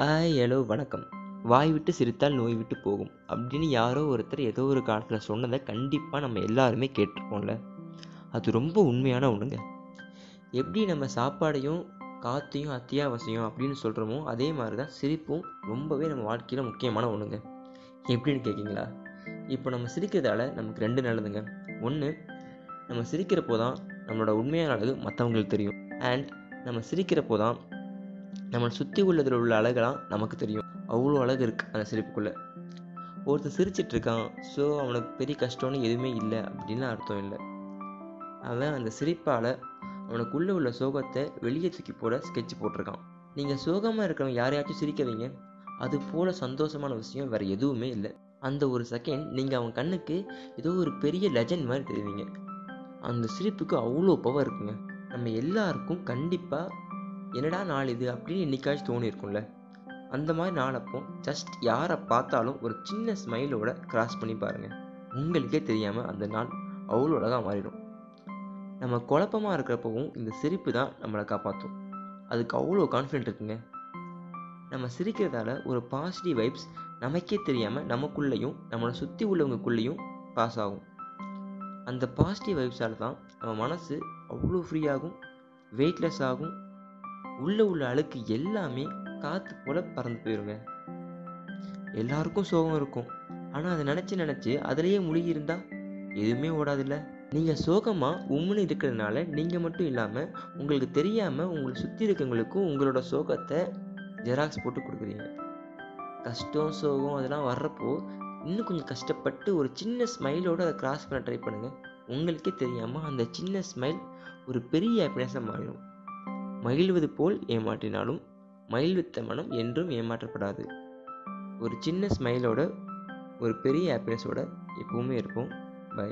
Hello வணக்கம். வாய் விட்டு சிரித்தால் நோய் விட்டு போகும். அப்படின்னு யாரோ ஒருத்தர் ஏதோ ஒரு காலத்தில் சொன்னதை கண்டிப்பாக நம்ம எல்லாருமே கேட்டிருப்போம்ல. அது ரொம்ப உண்மையான ஒன்றுங்க எப்படி நம்ம சாப்பாடையும் காற்றையும் அத்தியாவசியம் அப்படின்னு சொல்கிறோமோ அதே மாதிரி தான் சிரிப்பும் ரொம்பவே நம்ம வாழ்க்கையில் முக்கியமான ஒன்றுங்க எப்படின்னு கேட்குங்களா இப்போ நம்ம சிரிக்கிறதால நமக்கு ரெண்டு நல்லதுங்க. ஒன்று நம்ம சிரிக்கிறப்போ தான் நம்மளோட உண்மையான அழகு மற்றவங்களுக்கு தெரியும். அண்ட் நம்ம சிரிக்கிறப்போ தான் நம்மளை சுற்றி உள்ளதில் உள்ள அழகெல்லாம் நமக்கு தெரியும். அவ்வளோ அழகு இருக்குது அந்த சிரிப்புக்குள்ளே. ஒருத்தன் சிரிச்சிட்டு இருக்கான். ஸோ அவனுக்கு பெரிய கஷ்டம்னு எதுவுமே இல்லை அப்படின்னு அர்த்தம் இல்லை. அவன் அந்த சிரிப்பால் அவனுக்குள்ளே உள்ள சோகத்தை வெளியே தூக்கி போட ஸ்கெட்ச் போட்டிருக்கான். நீங்கள் சோகமாக இருக்கிறவங்க யாரையாச்சும் சிரிக்க வைங்க. அது போல் சந்தோஷமான விஷயம் வேறு எதுவுமே இல்லை. அந்த ஒரு செகண்ட் நீங்கள் அவன் கண்ணுக்கு ஏதோ ஒரு பெரிய லெஜண்ட் மாதிரி தெரிவிங்க. அந்த சிரிப்புக்கு அவ்வளோ பவர் இருக்குங்க. நம்ம எல்லாருக்கும் கண்டிப்பாக என்னடா நாள் இது அப்படின்னு என்னைக்காச்சும் தோணியிருக்கும்ல. அந்த மாதிரி நாளப்போ ஜஸ்ட் யாரை பார்த்தாலும் ஒரு சின்ன ஸ்மைலோட கிராஸ் பண்ணி பாருங்கள் உங்களுக்கே தெரியாமல் அந்த நாள் அவ்வளோ அழகாக மாறிடும். நம்ம குழப்பமாக இருக்கிறப்பவும் இந்த சிரிப்பு தான் நம்மளை காப்பாற்றும் அதுக்கு அவ்வளோ கான்ஃபிடென்ட் இருக்குங்க. நம்ம சிரிக்கிறதால ஒரு பாசிட்டிவ் வைப்ஸ் நமக்கே தெரியாமல் நமக்குள்ளேயும் நம்மளை சுற்றி உள்ளவங்களுக்குள்ளேயும் பாஸ் ஆகும். அந்த பாசிட்டிவ் வைப்ஸால் தான் நம்ம மனசு அவ்வளோ ஃப்ரீயாகும் வெயிட்லெஸ் ஆகும் உள்ளே உள்ள அழுக்கு எல்லாமே காற்று போல் பறந்து போயிருங்க. எல்லாருக்கும் சோகம் இருக்கும். ஆனால் அதை நினச்சி நினச்சி அதிலேயே முழுகி இருந்தால் எதுவுமே ஓடாதில்ல? நீங்கள் சோகமாக உம்முன்னு இருக்கிறதுனால நீங்கள் மட்டும் இல்லாமல் உங்களுக்கு தெரியாமல் உங்களை சுற்றி இருக்கவங்களுக்கும் உங்களோட சோகத்தை ஜெராக்ஸ் போட்டு கொடுக்குறீங்க. கஷ்டம் சோகம் அதெல்லாம் வர்றப்போ இன்னும் கொஞ்சம் கஷ்டப்பட்டு ஒரு சின்ன ஸ்மைலோடு அதை கிராஸ் பண்ண ட்ரை பண்ணுங்கள் உங்களுக்கே தெரியாமல் அந்த சின்ன ஸ்மைல் ஒரு பெரிய ஹாப்பினஸாக மாறிடும். மகிழ்வது போல் ஏமாற்றினாலும் மகிழ்வித்த மனம் என்றும் ஏமாற்றப்படாது. ஒரு சின்ன ஸ்மைலோட ஒரு பெரிய ஹாப்பினஸோட எப்பவுமே இருப்போம். பை